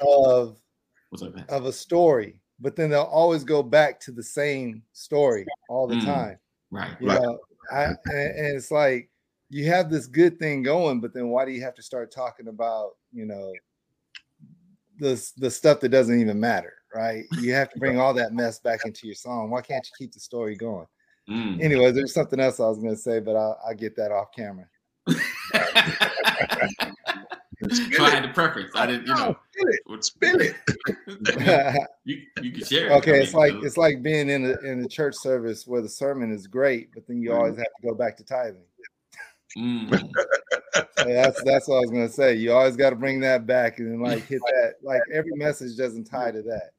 of up, of a story, but then they'll always go back to the same story all the Mm. time. Right. You Right. know, I, and, it's like you have this good thing going, but then why do you have to start talking about you know the the stuff that doesn't even matter, right? You have to bring all that mess back into your song. Why can't you keep the story going? Mm. Anyways, there's something else I was going to say, but I'll, I'll get that off camera. so I had the preference. I didn't, you know. Spill it. what- Spill it. you you can share. it. okay, I it's mean, like it's like being in a in a church service where the sermon is great, but then you Mm-hmm. always have to go back to tithing. mm, So that's that's what I was gonna say. You always got to bring that back and then like hit that. Like every message doesn't tie to that.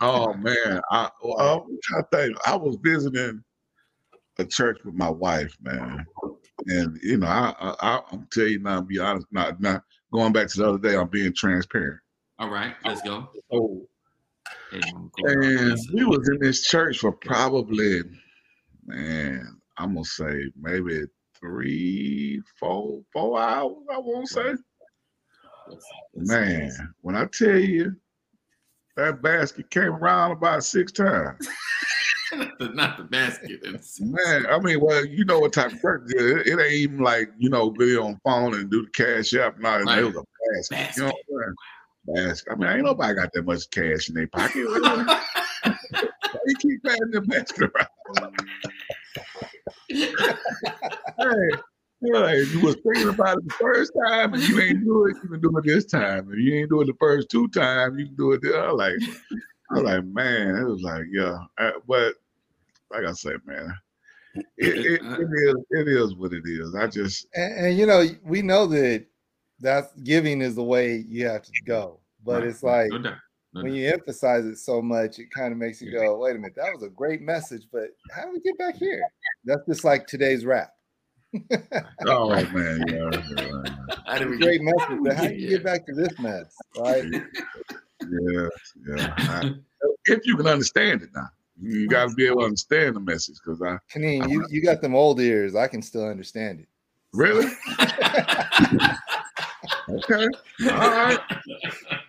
Oh man, I, well, I'm trying to think. I was visiting a church with my wife, man, and you know, I, I, I I'm tell you now, be honest, not not going back to the other day. I'm being transparent. all right, let's go. So, and we was in this church for probably, man, I'm gonna say maybe three, four, four hours. I won't say, man. When I tell you that basket came around about six times. not, the, not the basket. Man, I mean, well, you know what type of church it is. It ain't even like, you know, be on phone and do the cash app. No, Right. it was a basket. You know what I'm saying? Basket. I mean, ain't nobody got that much cash in their pocket. Why you keep passing the basket around? hey, hey, you was thinking about it the first time and you ain't do it, you can do it this time. If you ain't do it the first two times, you can do it. The, I was like, I was like, man, it was like, yeah. Uh, but like I said, man, it, it, it is it is what it is. I just And, and you know, we know that that's giving is the way you have to go. But Right, it's like no doubt. No when you emphasize it so much, it kind of makes you go, "Wait a minute, that was a great message, but how do we get back here?" That's just like today's rap. Oh man, yeah, yeah, How did we Great get- message, but how do you get back to this mess? Right? yeah, yeah. I- if you can understand it now, you got to be able to understand the message because I Kaneen, you, you got them old ears. I can still understand it. really okay, all right.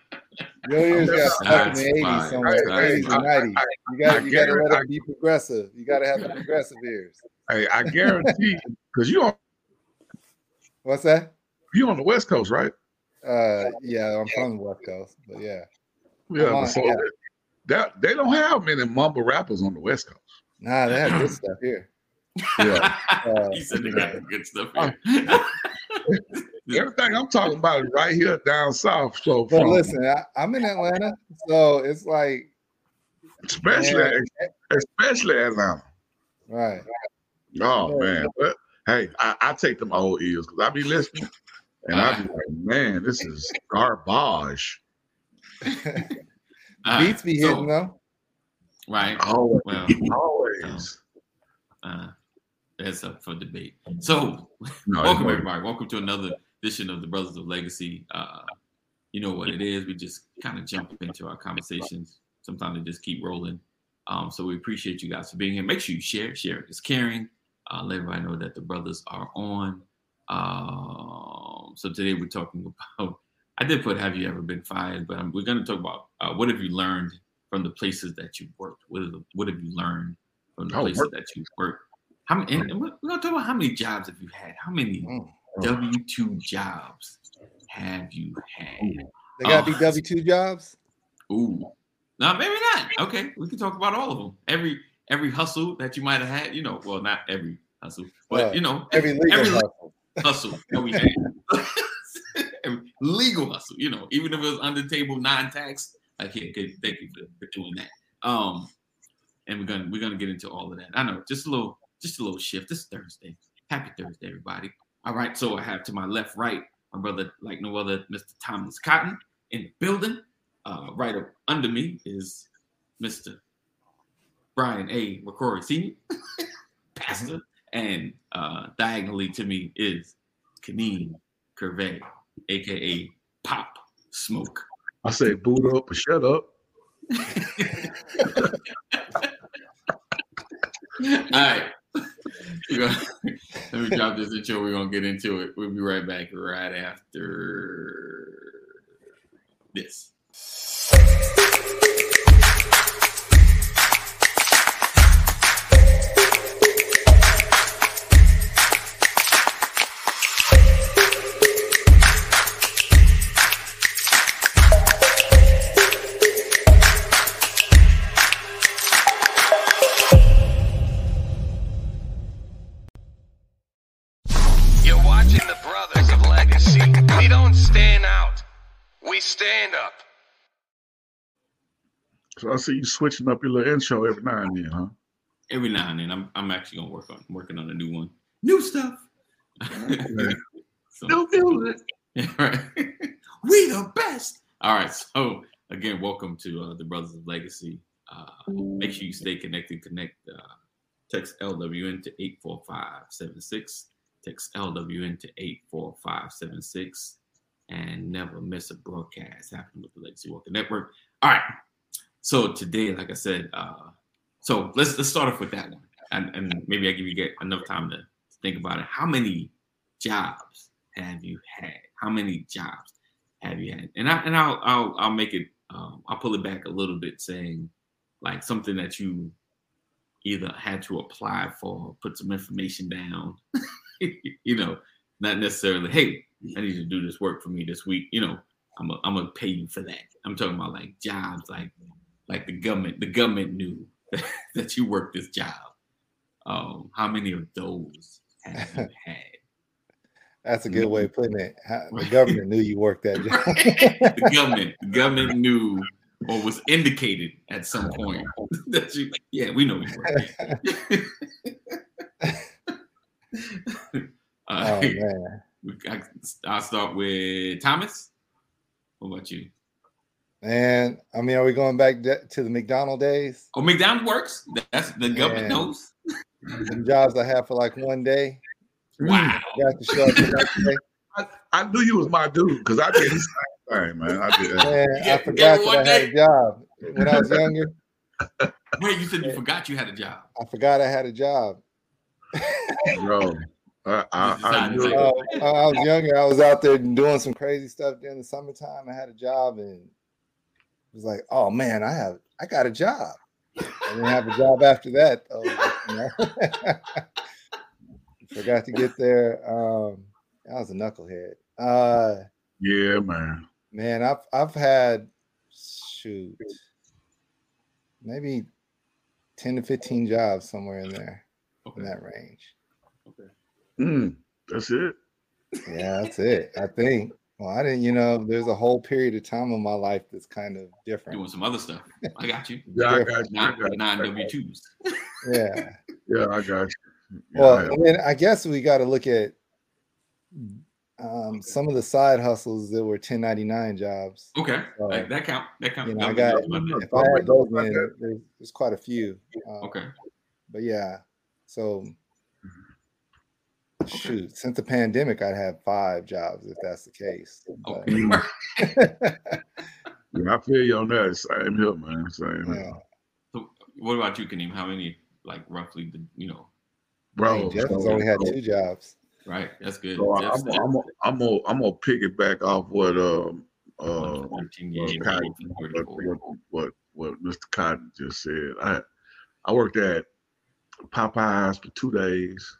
Your ears got stuck in That's the fine. 80s somewhere, That's 80s and 90s. You got you got to let it be progressive. You got to have the progressive ears. Hey, I guarantee because you on What's that? you on the West Coast, right? Uh, yeah, I'm from the West Coast, but yeah, Yeah, on- so yeah. that they don't have many mumble rappers on the West Coast. nah, they have good stuff here. Yeah. Uh, he said they got good stuff here. Everything I'm talking about is right here down south. So But from, listen, I, I'm in Atlanta, so it's like especially especially Atlanta. right. Oh Yeah. man, but hey, I, I take them old ears because I be listening, and I be like, man, this is garbage. All Beats be so- hitting though. right. Always, Well, always. uh, that's up for debate. So, No, welcome everybody. Welcome to another edition of the Brothers of Legacy. Uh, you know what it is. We just kind of jump into our conversations. Sometimes they just keep rolling. Um, so we appreciate you guys for being here. Make sure you share. Share it. It's caring. Uh, let everybody know that the brothers are on. Um, so today we're talking about. I did put "Have you ever been fired?" But um, we're going to talk about uh, what have you learned from the places that you worked. What, is, what have you learned from the Oh, places work. that you worked? How many? We're going to talk about how many jobs have you had? How many Mm. W two jobs have you had? They got to Oh. be W two jobs. Ooh, no, maybe not. Okay, we can talk about all of them. Every every hustle that you might have had. You know, well, not every hustle, but Uh, you know, Every legal every hustle. hustle that we had. Every legal hustle, you know, even if it was under the table non-tax. I can't get thank you for, for doing that. Um, and we're gonna we're gonna get into all of that. I know, just a little, just a little shift. This Thursday. Happy Thursday, everybody. All right, so I have to my left, right, my brother, like no other, Mr. Thomas Cotton in the building. Uh, right up under me is Mr. Brian A. McCrory Sr., pastor, and uh, diagonally to me is Kaneen Curvey, aka Pop Smoke. I say boot up or shut up. All right. Let me drop this intro. We're gonna get into it. We'll be right back right after this. watching the brothers of legacy. We don't stand out. We stand up. So I see you switching up your little intro every now and then, huh? Every now and then, I'm I'm actually gonna work on working on a new one, new stuff. Okay. so, new music. Right. we the best. All right. So again, welcome to uh, the Brothers of Legacy. Uh, make sure you stay connected. Connect. Uh, text LWN to eight four five seven six. Text LWN to eight four five seven six, and never miss a broadcast happening with the Legacy Walker Network. All right. So today, like I said, uh, so let's let's start off with that one, and, and maybe I give you get enough time to think about it. How many jobs have you had? How many jobs have you had? And I and I'll I'll I'll make it um, I'll pull it back a little bit, saying like something that you either had to apply for, put some information down, you know, not necessarily, hey, I need you to do this work for me this week. You know, I'm a, I'm gonna pay you for that. I'm talking about like jobs, like like the government. The government knew that you worked this job. Um, how many of those have you had? That's a good way of putting it. How- The government knew you worked that job. the government, the government knew or was indicated at some point that you, yeah, we know you work. oh uh, man, I, I'll start with Thomas. What about you? man. I mean, are we going back de- to the McDonald days? Oh, McDonald's works. That's the government Yeah. knows. Some jobs I had for like one day. Wow. Got to show up the next day. I, I knew you was my dude because I did the same thing, man. I did that. Man, Yeah, I forgot that I had a job when I was younger. Wait, you said you forgot you had a job. I forgot I had a job. bro. I, I, I Just Uh. I was younger. I was out there doing some crazy stuff during the summertime. I had a job and it was like, oh man, I have I got a job. I didn't have a job after that though. you know? Forgot to get there. Um, I was a knucklehead. Uh, Yeah, man. Man, I've I've had shoot maybe 10 to 15 jobs somewhere in there in that range. okay. Mm, that's it. Yeah, that's it. I think. Well, I didn't, you know, there's a whole period of time in my life that's kind of different. Doing some other stuff. I got you. Yeah, I got you. I Not got you. non W twos. Yeah. Yeah, I got you. Yeah, Well, I have- and then I guess we got to look at um, some of the side hustles that were 1099 jobs. Okay, Uh, that, that count. That count. You know, I got, knows if I had those in, there's, there's quite a few. Um, Okay. But yeah, so shoot, since the pandemic, I'd have five jobs if that's the case. But, Okay. yeah, I feel you on that. Same here, man. Same yeah. here. So, what about you, Kaneen? How many, like, roughly, the, you know, Bro, Jeff has so- only had two jobs. Right? That's good. so I'm, I'm, I'm, gonna, I'm gonna pick it back off what um uh 14 what, Cotton, what, what, what, what Mr. Cotton just said. I I worked at Popeyes for two days.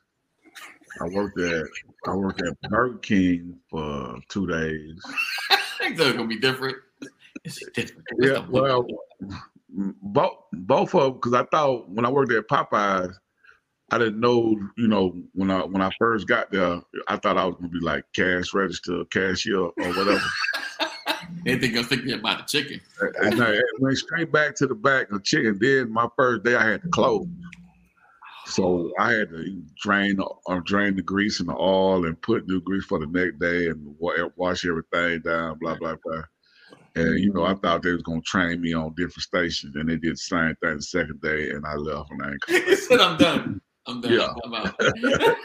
I worked at I worked at Burger King for two days. It's gonna be different. Different. Yeah, well, both both of because I thought when I worked at Popeyes, I didn't know, you know, when I when I first got there, I thought I was gonna be like cash register, cashier, or whatever. they think I'm thinking about the chicken. and I went straight back to the back of chicken. Then my first day, I had to close, so I had to drain or uh, drain the grease and the oil and put new grease for the next day and wash everything down. Blah blah blah. And you know, I thought they was gonna train me on different stations, and they did the same thing the second day, and I left and I ain't he said, "I'm done. I'm done. Yeah. I'm out."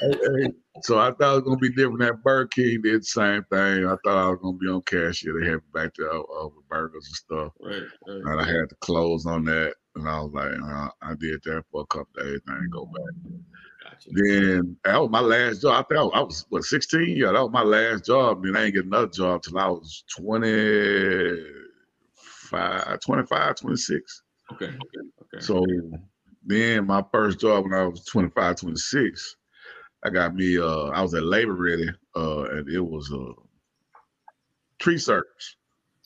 back. So I thought it was gonna be different at Burger King. Did the same thing. I thought I was gonna be on cashier. They had me back there with burgers and stuff, right, right. and I had to close on that. And I was like, uh, I did that for a couple days, and I didn't go back. Gotcha. Then that was my last job. I think I was what 16. Yeah, that was my last job. Then I ain't get another job till I was 25, 25, 26. Okay, okay, okay. So then my first job when I was 25, 26, I got me uh I was at Labor Ready uh and it was a tree service.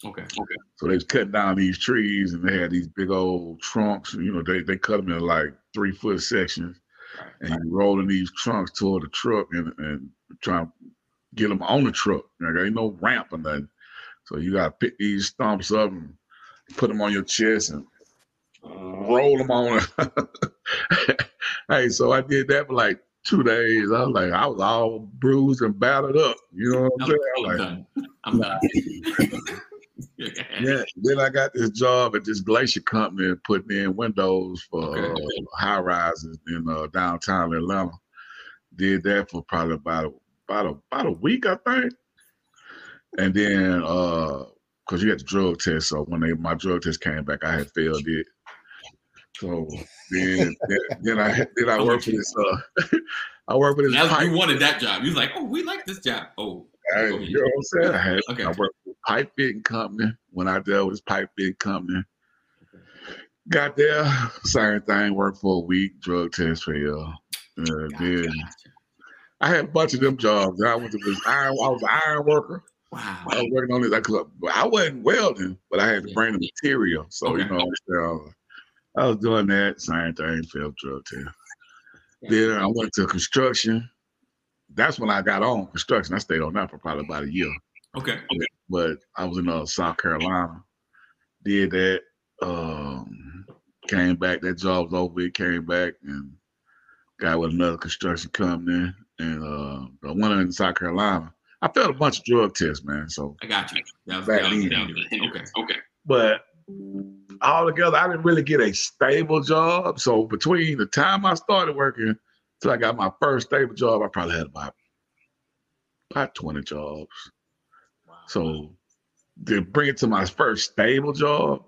okay, okay. So they was cutting down these trees and they had these big old trunks. You know, they, they cut them in like three foot sections Right. and you rolling these trunks toward the truck and, and trying to get them on the truck. Like, ain't no ramp or nothing. So you got to pick these stumps up and put them on your chest and roll them on. hey, so I did that for like two days. I was like, I was all bruised and battered up. You know what I'm, saying? I'm like, done. I'm done. yeah. Then I got this job at this glazier company putting in windows for Okay. uh, high rises in uh, downtown Atlanta. Did that for probably about a, about a, about a week, I think. And then, uh, cause you had the drug test, so when they my drug test came back, I had failed it. So then, then, I then I worked for this. Uh, I worked for this. Pipe- you wanted that job. You was like, oh, we like this job. Oh, ahead. you know what I'm saying? I, had, Okay. I worked for pipe fitting company when I dealt with this pipe fitting company. Got there, same thing, worked for a week, drug test fail. Uh, Gotcha, then. I had a bunch of them jobs. I went to this iron, I was an iron worker. Wow. I was working on this. I, I wasn't welding, but I had to Yeah. bring the material. So, you Okay. know, so I was doing that, same thing, failed drug test. Then I went to construction. That's when I got on construction. I stayed on that for probably about a year. Okay. but I was in uh, South Carolina. Did that. Um, came back. That job was over. with, Came back and got with another construction company. And uh, the one in South Carolina, I failed a bunch of drug tests, man. So, I got you. That was, that was then. okay. Okay. but all together, I didn't really get a stable job. So between the time I started working till I got my first stable job, I probably had about about twenty jobs. Wow. So to bring it to my first stable job,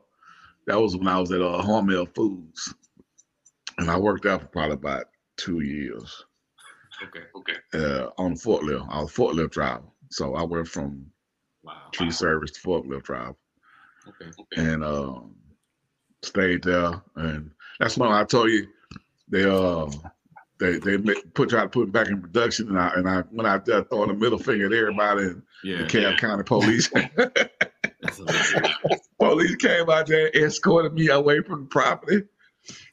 that was when I was at uh, Hormel Foods, and I worked out for probably about two years Okay. Okay. uh, on the forklift. I was a forklift driver, so I went from Wow. tree service to forklift driver, Okay. and um, stayed there. And that's when I told you they uh they they put try to put me back in production, and I and I went out there throwing the middle finger at everybody in Yeah. the Cobb County Police. Police came out there, escorted me away from the property.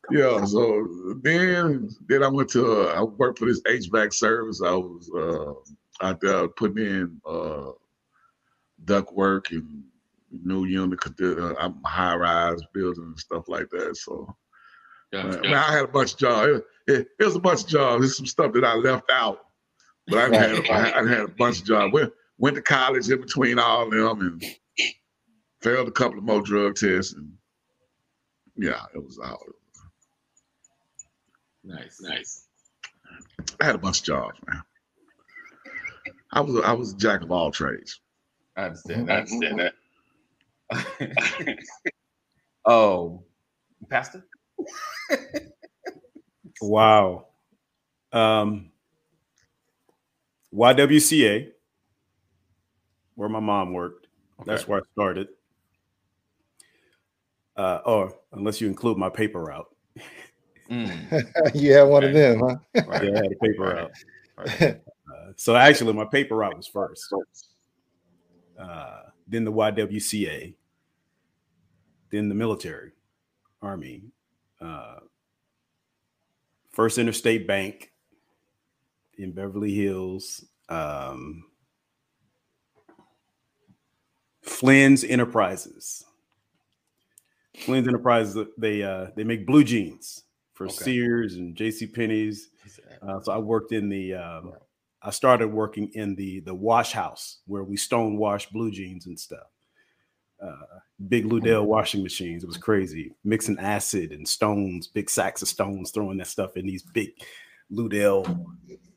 Yeah, so then then I went to uh, I worked for this HVAC service. I was uh, out there putting in uh, duct work and new unit, uh, I'm high rise building and stuff like that. So yeah, uh, man, I had a bunch of jobs. It, it, it was a bunch of jobs. There's some stuff that I left out, but I had I, I had a bunch of jobs. Went, went to college in between all of them and failed a couple of more drug tests and yeah, it was out. Nice. Nice. I had a bunch of jobs, man. I was I was a jack of all trades. I understand. I understand that. oh, Pastor? Wow. Um, YWCA, where my mom worked. That's where I started. Uh, or unless you include my paper route. Mm, you had one of them, huh? right, Yeah, I had a paper right, route. right. Uh, so actually, my paper route was first. Uh, then the YWCA. Then the military, Army. Uh, First Interstate Bank in Beverly Hills. Um, Flynn's Enterprises. Flynn's Enterprises. They uh, they make blue jeans for Okay. Sears and J.C. Penney's. Uh, so I worked in the. Um, I started working in the the wash house where we stone wash blue jeans and stuff. Uh, big Ludell washing machines. It was crazy, mixing acid and stones, big sacks of stones, throwing that stuff in these big Ludell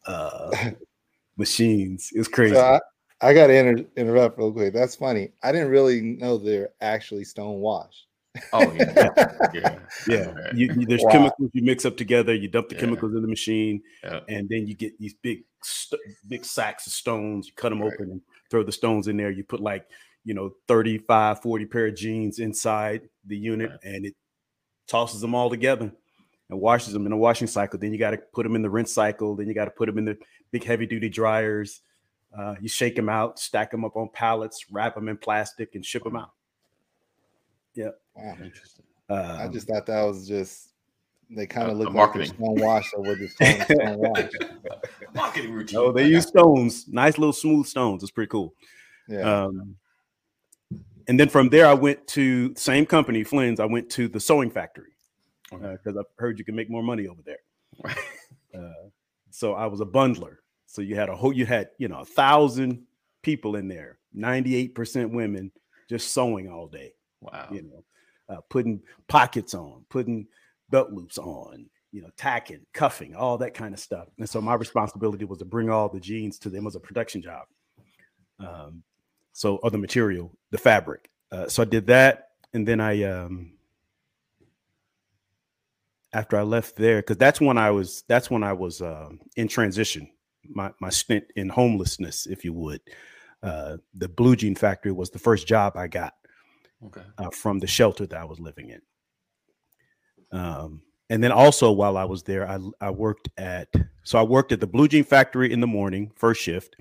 uh, machines. It was crazy. So I, I got to inter- interrupt real quick. That's funny. I didn't really know they're actually stone wash. Oh, yeah. yeah. Yeah, Okay. you, you- there's Wow. chemicals you mix up together. You dump the Yeah. chemicals in the machine, Yeah. and then you get these big, st- big sacks of stones. You cut them Right. open and throw the stones in there. You put like you know 35, 40 pair of jeans inside the unit, Right. and it tosses them all together and washes them in a washing cycle. Then you got to put them in the rinse cycle. Then you got to put them in the big heavy duty dryers. Uh, you shake them out, stack them up on pallets, wrap them in plastic, and ship them out. Yeah wow. Interesting. Uh, I just thought that was just they kind of look uh, like they're marketing. stone wash, so we're just stone wash. Marketing routine. No, they use stones, nice little smooth stones. It's pretty cool. Yeah. Um, and then from there, I went to same company, Flynn's. I went to the sewing factory because I've heard you can make more money over there. Uh, so I was a bundler. So you had a whole, you had you know a thousand people in there, ninety eight percent women, just sewing all day. Wow. You know, uh, putting pockets on, putting belt loops on, you know, tacking, cuffing, all that kind of stuff. And so my responsibility was to bring all the jeans to them. It was a production job. Um, so, or the material, the fabric. Uh, so I did that, and then I, um, after I left there, because that's when I was, that's when I was um in transition. My my stint in homelessness, if you would. Uh, the blue jean factory was the first job I got Okay. uh, from the shelter that I was living in. Um, and then also while I was there, I, I worked at so I worked at the blue jean factory in the morning, first shift.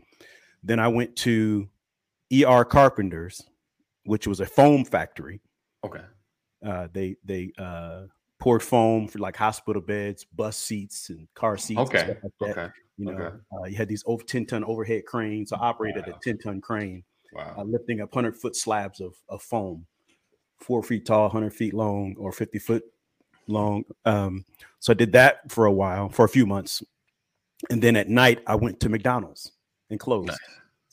Then I went to ER Carpenters, which was a foam factory. Okay. Uh, they they uh, poured foam for like hospital beds, bus seats, and car seats. Okay. like. Okay. You know, okay. uh, you had these over ten ton overhead cranes. I operated Wow. a ten ton crane Wow. uh, lifting up 100 foot slabs of, of foam, four feet tall, 100 feet long, or 50 foot long. Um, so I did that for a while, for a few months. And then at night, I went to McDonald's and closed. Nice.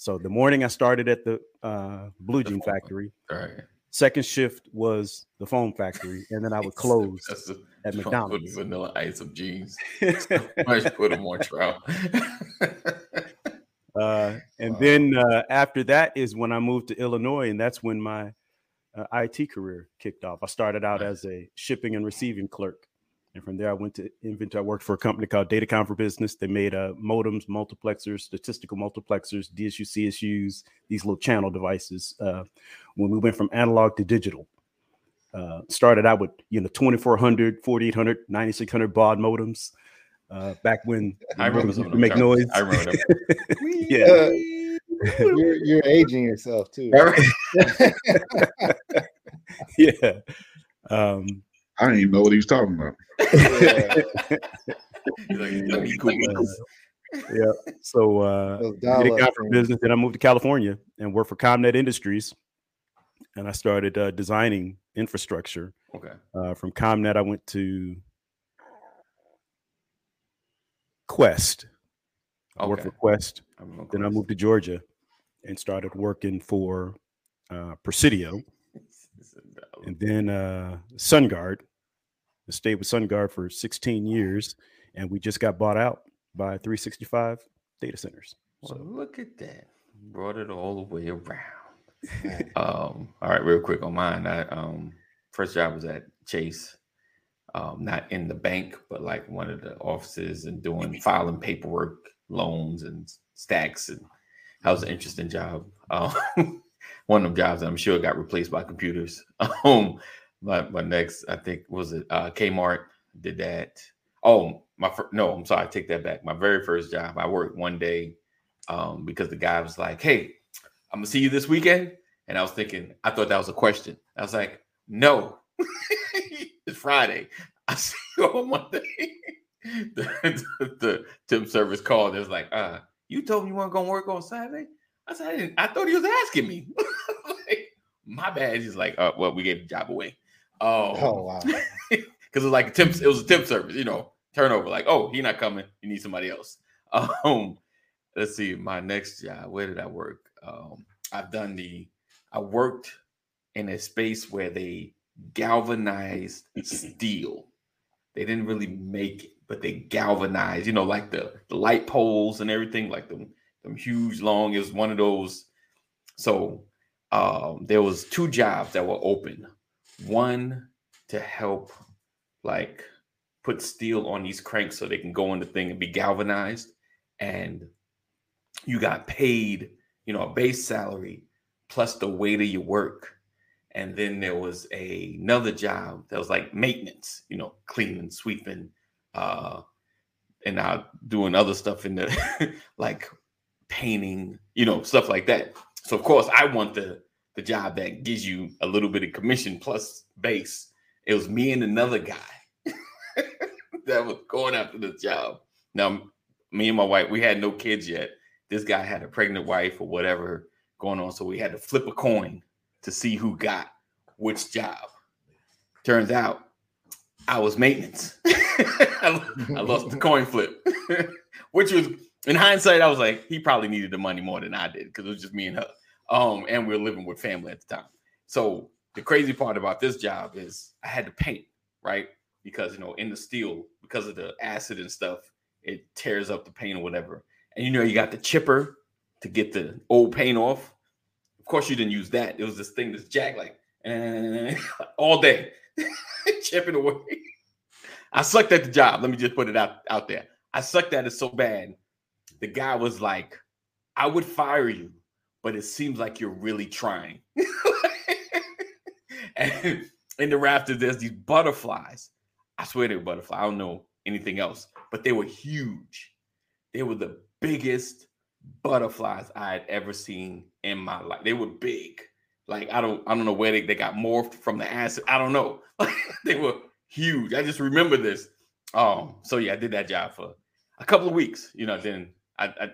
So the morning I started at the uh, Blue Jean factory. Right. Second shift was the foam factory, and then I would close the at Put McDonald's. vanilla ice of jeans. Might put them on trial. Uh, and Wow. then uh, after that is when I moved to Illinois, and that's when my uh, IT career kicked off. I started out Nice. as a shipping and receiving clerk, and from there I went to Inventor. I worked for a company called Datacom for Business. They made uh, modems, multiplexers, statistical multiplexers, DSU, CSUs, these little channel devices. Uh, when we went from analog to digital, uh, started out with you know 2400, 4800, 9600 baud modems. Uh, back when I remember modems some used of to them make terms. noise. I remember them. Yeah. you're you're aging yourself too. yeah. Um, I didn't even know what he was talking about. Yeah, He's like, "Let me cool." yeah. So uh, those did dial-up it for things. business. Then I moved to California and worked for ComNet Industries, and I started uh, designing infrastructure. Okay. Uh, from ComNet, I went to Qwest. I worked for Qwest. I remember Then I moved to Georgia and started working for uh, Presidio, and then uh, SunGard. Stayed with SunGard for 16 years, and we just got bought out by 365 data centers. Well, So look at that. Brought it all the way around. Um, all right, real quick on mine. I um first job was at Chase. Um, not in the bank, but like one of the offices and doing filing paperwork, loans and stacks. And that was an interesting job. Um, one of them jobs I'm sure got replaced by computers. Um, my, my next, I think, was it uh Kmart did that. Oh, my fir- no, I'm sorry, I take that back. My very first job, I worked one day um because the guy was like, Hey, I'm gonna see you this weekend. And I was thinking, I thought that was a question. I was like, no, it's Friday. I see you on Monday. the, the, the temp service called. It was like, uh, you told me you weren't gonna work on Saturday. I said, I, I thought he was asking me. like, my bad. He's like, uh, well, we gave the job away. Oh Oh, wow. because it was like a temp, it was a temp service, you know, turnover. Like, oh, he not coming. You need somebody else. Um, let's see, my next job. Where did I work? Um, I've done the. I worked in a space where they galvanized steel. They didn't really make it, but they galvanized. You know, like the, the light poles and everything, like them them huge long. It was one of those. So um, there was two jobs that were open. One to help like put steel on these cranks so they can go in the thing and be galvanized. And you got paid you know a base salary plus the weight of your work. And then there was a, another job that was like maintenance you know cleaning sweeping uh and now doing other stuff in the like painting you know stuff like that. So of course i want the the job that gives you a little bit of commission plus base it was me and another guy that was going after the job. Now, me and my wife, we had no kids yet. This guy had a pregnant wife or whatever going on, so we had to flip a coin to see who got which job. Turns out I was maintenance. I, lost the coin flip, which was in hindsight, I was like, he probably needed the money more than I did because it was just me and her. Um, and we were living with family at the time. So the crazy part about this job is I had to paint, right? Because you know, in the steel, because of the acid and stuff, it tears up the paint or whatever. And you know, you got the chipper to get the old paint off. Of course, you didn't use that. It was this thing this jack like and all day, chipping away. I sucked at the job. Let me just put it out, out there. I sucked at it so bad. The guy was like, I would fire you, but it seems like you're really trying. and in the rafters, there's these butterflies. I swear they were butterflies. I don't know anything else, but they were huge. They were the biggest butterflies I had ever seen in my life. They were big. Like I don't I don't know where they, they got morphed from the acid. I don't know. they were huge. I just remember this. Um, so yeah, I did that job for a couple of weeks. You know, then I I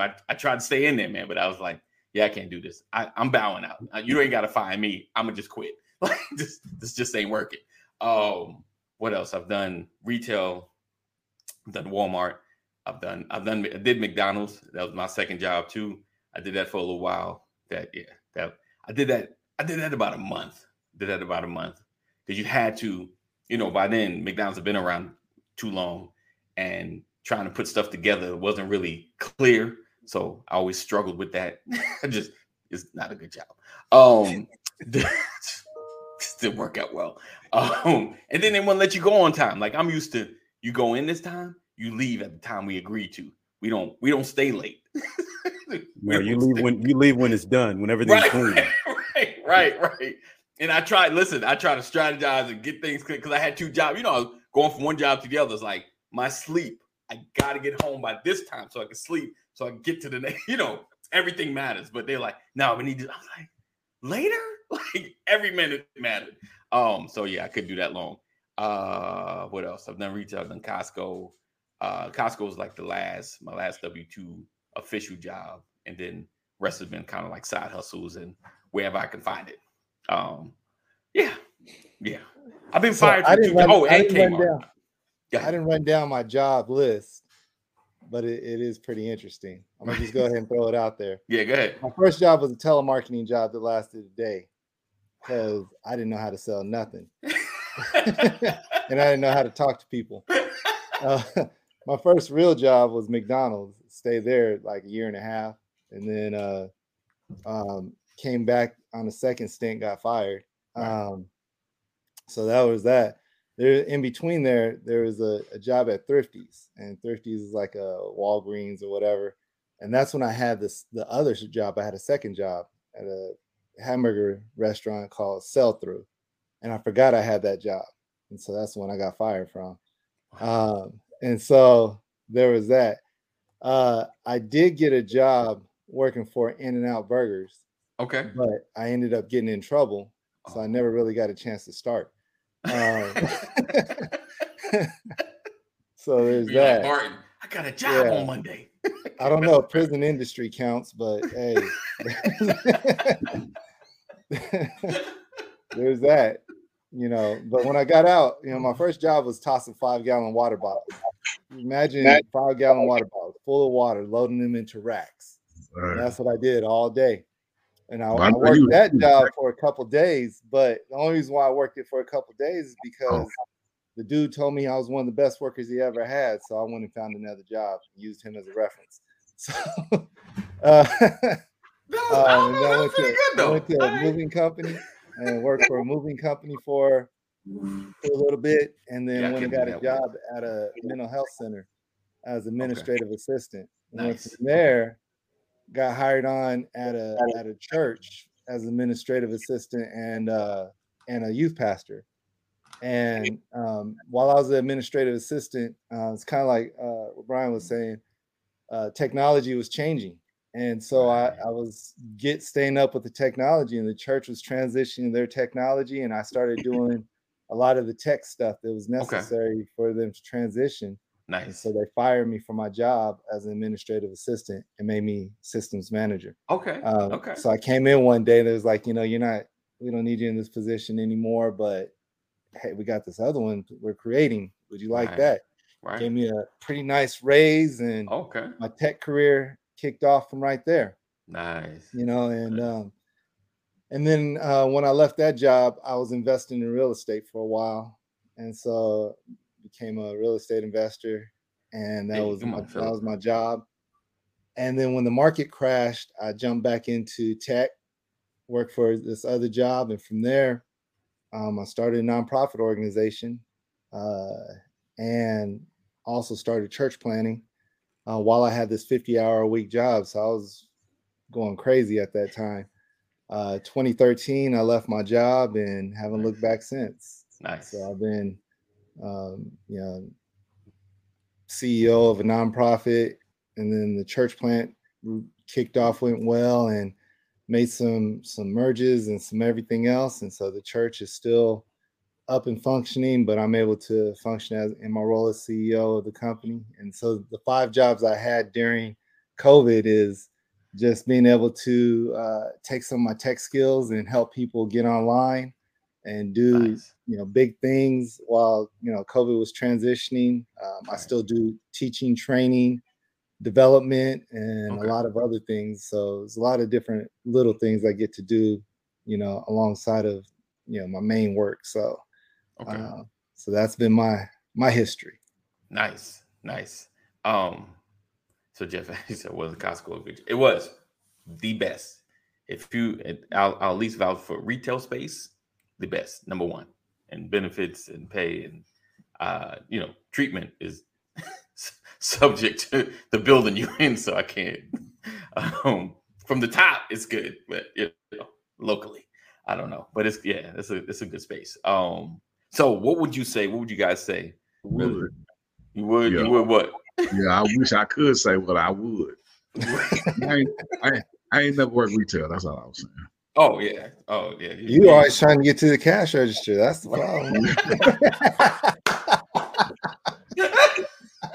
I, I tried to stay in there, man, but I was like, yeah, I can't do this. I, I'm bowing out. You ain't gotta fire me. I'm gonna just quit. Like this, this just ain't working. Um, what else? I've done retail, I've done Walmart, I've done, I've done, I did McDonald's. That was my second job too. I did that for a little while. That yeah, that I did that. I did that about a month. Did that about a month because you had to, you know, by then McDonald's had been around too long, and trying to put stuff together wasn't really clear. So I always struggled with that. I just it's not a good job. Um, didn't work out well. Um, and then they wouldn't let you go on time. Like I'm used to, you go in this time, you leave at the time we agreed to. We don't we don't stay late. no, you leave when you leave when it's done, when everything's right, clean. Right, right, right. And I tried, listen, I tried to strategize and get things clear because I had two jobs. You know, I was going from one job to the other. It's like my sleep. I gotta get home by this time so I can sleep, so I can get to the next, you know, everything matters. But they're like, no, we need to. I'm like, later? Like every minute mattered. Um, so yeah, I could do that long. Uh, what else? I've done retail, I've done Costco. Uh, Costco was like the last, my last W two official job, and then rest has been kind of like side hustles and wherever I can find it. Um, yeah, yeah. I've been So fired. I didn't two, run- oh, I and Kmart. I didn't run down my job list, but it, it is pretty interesting. I'm gonna just go ahead and throw it out there. Yeah, go ahead. My first job was a telemarketing job that lasted a day because I didn't know how to sell nothing, and I didn't know how to talk to people. Uh, my first real job was McDonald's. Stayed there like a year and a half, and then uh, um, came back on the second stint. Got fired. Um, so that was that. There in between there, there was a, a job at Thrifties, and Thrifties is like a Walgreens or whatever. And that's when I had this the other job. I had a second job at a hamburger restaurant called Sell Through, and I forgot I had that job, and so that's when I got fired from. Um, and so there was that. Uh, I did get a job working for In-N-Out Burgers, Okay. but I ended up getting in trouble, so I never really got a chance to start. Um, so there's You're like, that. Martin, I got a job Yeah. on Monday. I don't know if prison industry counts, but hey, there's that. You know, but when I got out, you know, my first job was tossing five gallon water bottles. Imagine five gallon water bottles full of water, loading them into racks. Right. that's what I did all day. And I, Well, I I worked that job for a couple days, but the only reason why I worked it for a couple days is because Oh. the dude told me I was one of the best workers he ever had. So I went and found another job, and used him as a reference. So uh, That was, um, I and don't then know, I that went to, good I went to a moving company and worked for a moving company for, for a little bit, and then Yeah, went and got a that job at a mental health center as administrative assistant. And went Nice. from there, got hired on at a at a church as administrative assistant and uh, and a youth pastor. And um, while I was an administrative assistant, uh, it's kind of like uh, what Brian was saying. Uh, technology was changing, and so I, I was get staying up with the technology, and the church was transitioning their technology, and I started doing a lot of the tech stuff that was necessary for them to transition. Nice. So they fired me from my job as an administrative assistant and made me systems manager. Okay. Um, okay. So I came in one day. There was like, you know, you're not. We don't need you in this position anymore. But hey, we got this other one we're creating. Would you like Right. that? Right. Gave me a pretty nice raise, and Okay. my tech career kicked off from right there. Nice. You know, and Okay. um, and then uh, when I left that job, I was investing in real estate for a while, and so became a real estate investor, and that Hey, was my, on, that was my job. And then when the market crashed, I jumped back into tech, worked for this other job, and from there, um, I started a nonprofit organization, uh, and also started church planting uh, while I had this 50 hour a week job. So I was going crazy at that time. Uh, 2013, I left my job and haven't looked back since. Nice. So I've been, um, you know, CEO of a nonprofit, and then the church plant kicked off, went well, and made some some merges and some everything else. And so the church is still up and functioning, but I'm able to function as in my role as CEO of the company. And so the five jobs I had during COVID is just being able to uh, take some of my tech skills and help people get online and do Nice. you know big things while you know covid was transitioning um, i still do teaching training development and Okay. a lot of other things so there's a lot of different little things i get to do you know alongside of you know my main work so Okay. uh, so that's been my my history Nice, nice. Um, so Jeff, said, "Was the Costco good? It was the best. If you, I'll, I'll at least vouch for retail space, the best, number one, and benefits and pay and uh, you know, treatment is subject to the building you're in, so I can't. Um, from the top, it's good, but you know, locally, I don't know, but it's yeah, it's a it's a good space. Um, so what would you say? What would you guys say? Would. You would, Yeah. you would what? Yeah, I wish I could say what I would. I, ain't, I, ain't- I ain't never worked retail. That's all I was saying. Oh yeah. Oh yeah. you always trying to get to the cash register that's the problem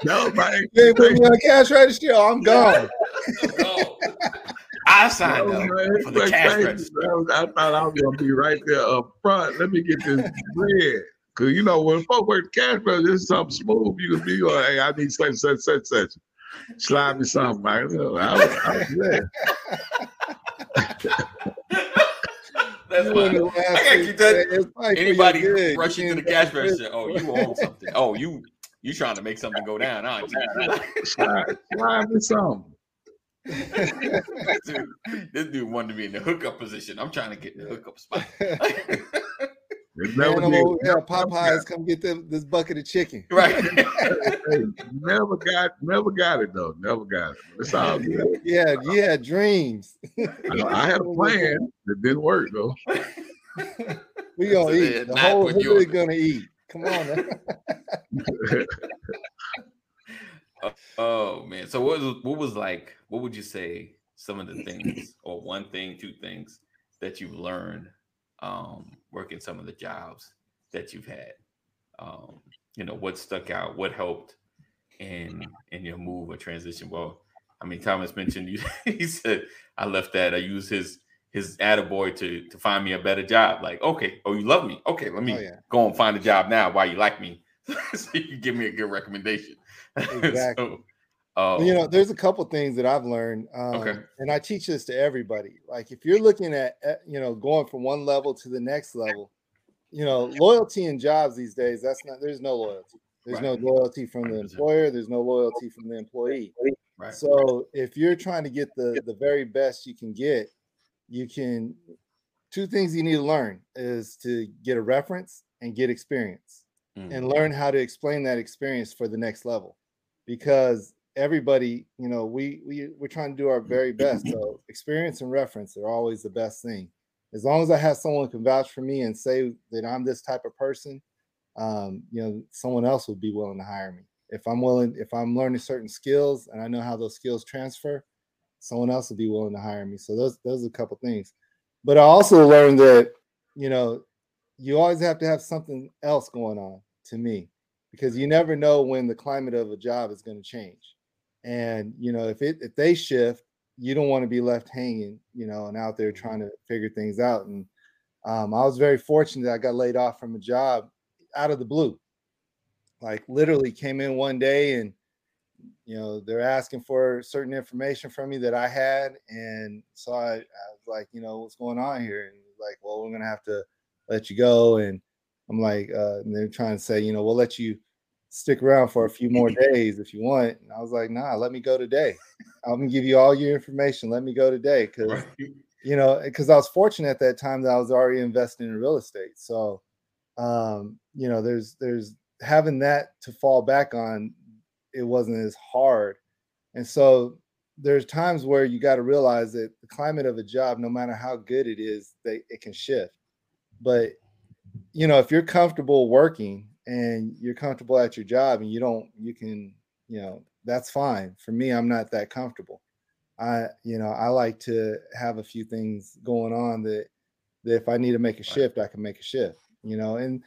No, man. you ain't put me on the cash register oh, i'm gone Oh. I signed No, up man, for the cash crazy, register. bro. I thought I was gonna be right there up front. Let me get this bread. Cause you know when folks work the cash register, it's something smooth. You can be like, hey, I need such such such such. Slide me something, man. You know, I was, I was there. That's You why. I gotta keep that- say, "It's probably for your Anybody rushing to the cash register? Oh, you own something. Oh, you you trying to make something go down, aren't you? Slide, slide me something. dude, this dude wanted to be in the hookup position. I'm trying to get in the hookup spot. It never Man, did. over Popeyes, come get them, this bucket of chicken. right. Hey, never got, never got it though. Never got it. It's all good. Yeah, you had dreams. I, I had a plan that didn't work though. We gonna eat. they're The not whole putting you hood gonna eat. Come on, man. Oh, oh man. So what was what was like? What would you say? Some of the things, or one thing, two things that you've learned um, working some of the jobs that you've had. Um, you know, what stuck out? What helped in in your move or transition? Well, I mean, Thomas mentioned you. he said, "I left that. I used his his attaboy to to find me a better job." Like, okay, oh, you love me. Okay, let me Oh, yeah. go and find a job now. Why you like me? so you can give me a good recommendation. Exactly. so, um, you know, there's a couple things that I've learned, um, Okay. and I teach this to everybody. Like, if you're looking at, you know, going from one level to the next level, you know, loyalty in jobs these days, that's not. There's no loyalty. There's no loyalty from the employer. There's no loyalty from the employee. right. So if you're trying to get the the very best you can get, you can two things you need to learn is to get a reference and get experience Mm, and learn how to explain that experience for the next level because everybody you know we we we're trying to do our very best. So experience and reference are always the best thing. As long as i have someone who can vouch for me and say that i'm this type of person um, you know someone else would be willing to hire me. If i'm willing if i'm learning certain skills and i know how those skills transfer someone else would be willing to hire me. So those those are a couple things. But i also learned that you know you always have to have something else going on to me because you never know when the climate of a job is going to change. And you know, if it if they shift, you don't want to be left hanging, you know, and out there trying to figure things out. And um, I was very fortunate that I got laid off from a job out of the blue. Like literally came in one day and you know they're asking for certain information from me that I had, and so I, I was like, you know, what's going on here? And like, well, we're gonna have to let you go. And I'm like, uh, and they're trying to say, you know, we'll let you stick around for a few more days if you want. And I was like, nah, let me go today. I'm gonna give you all your information. Let me go today. Cause Right. you know, because I was fortunate at that time that I was already investing in real estate. So um, you know, there's there's having that to fall back on, it wasn't as hard. And so there's times where you got to realize that the climate of a job, no matter how good it is, they it can shift. But you know, if you're comfortable working and you're comfortable at your job and you don't, you can, you know, that's fine. For me, I'm not that comfortable. I, you know, I like to have a few things going on that that if I need to make a shift, I can make a shift, you know. And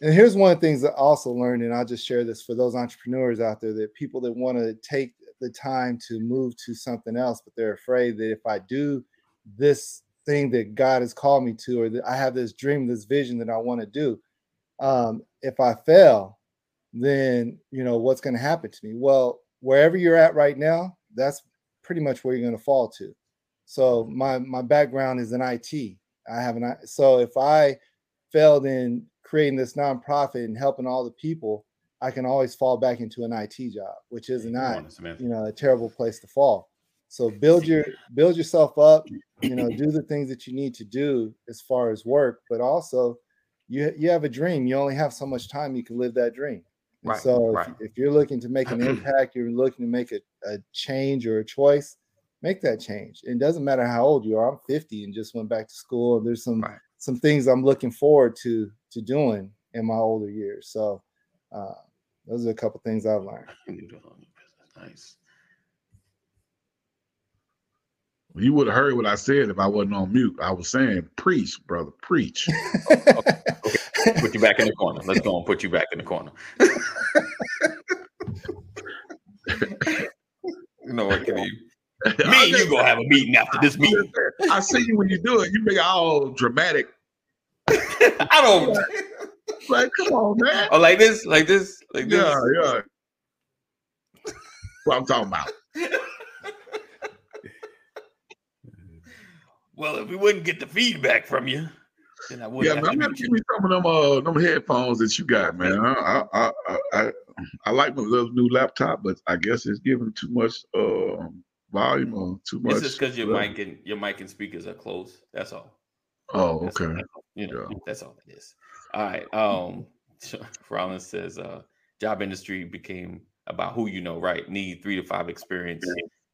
and here's one of the things that I also learned, and I'll just share this for those entrepreneurs out there that people that want to take the time to move to something else, but they're afraid that if I do this thing that God has called me to, or that I have this dream, this vision that I want to do, um, if I fail, then you know what's going to happen to me. Well, wherever you're at right now, that's pretty much where you're going to fall to. So my my background is in IT. I have an so if I failed in creating this nonprofit and helping all the people, I can always fall back into an IT job, which is not on, you know a terrible place to fall. So build your build yourself up, you know, do the things that you need to do as far as work, but also you you have a dream. You only have so much time you can live that dream. And Right, so if, right. if you're looking to make an impact, you're looking to make a, a change or a choice, make that change. It doesn't matter how old you are. I'm 50 and just went back to school. And there's some Right. some things I'm looking forward to to doing in my older years. So uh, those are a couple things I've learned. Nice. You would have heard what I said if I wasn't on mute. I was saying, preach, brother, preach. Put you back in the corner. Let's go and put you back in the corner. you know what, can you? Me and you gonna have a meeting after this meeting. I see you when you do it. You make it all dramatic. I don't. Like, come on, man. Oh, like this, like this, like this. Yeah, yeah. What I'm talking about. Well, if we wouldn't get the feedback from you, then I would Yeah, man, I'm gonna give me some of them uh them headphones that you got, man. I I I, I, I like my little new laptop, but I guess it's giving too much uh, volume or too much. This is because your mic and your mic and speakers are closed. That's all. Oh, That's all- okay. that's all. You know, Yeah. that's all it is. All right. Um, Rollins says, uh, job industry became about who you know, right? Need three to five experience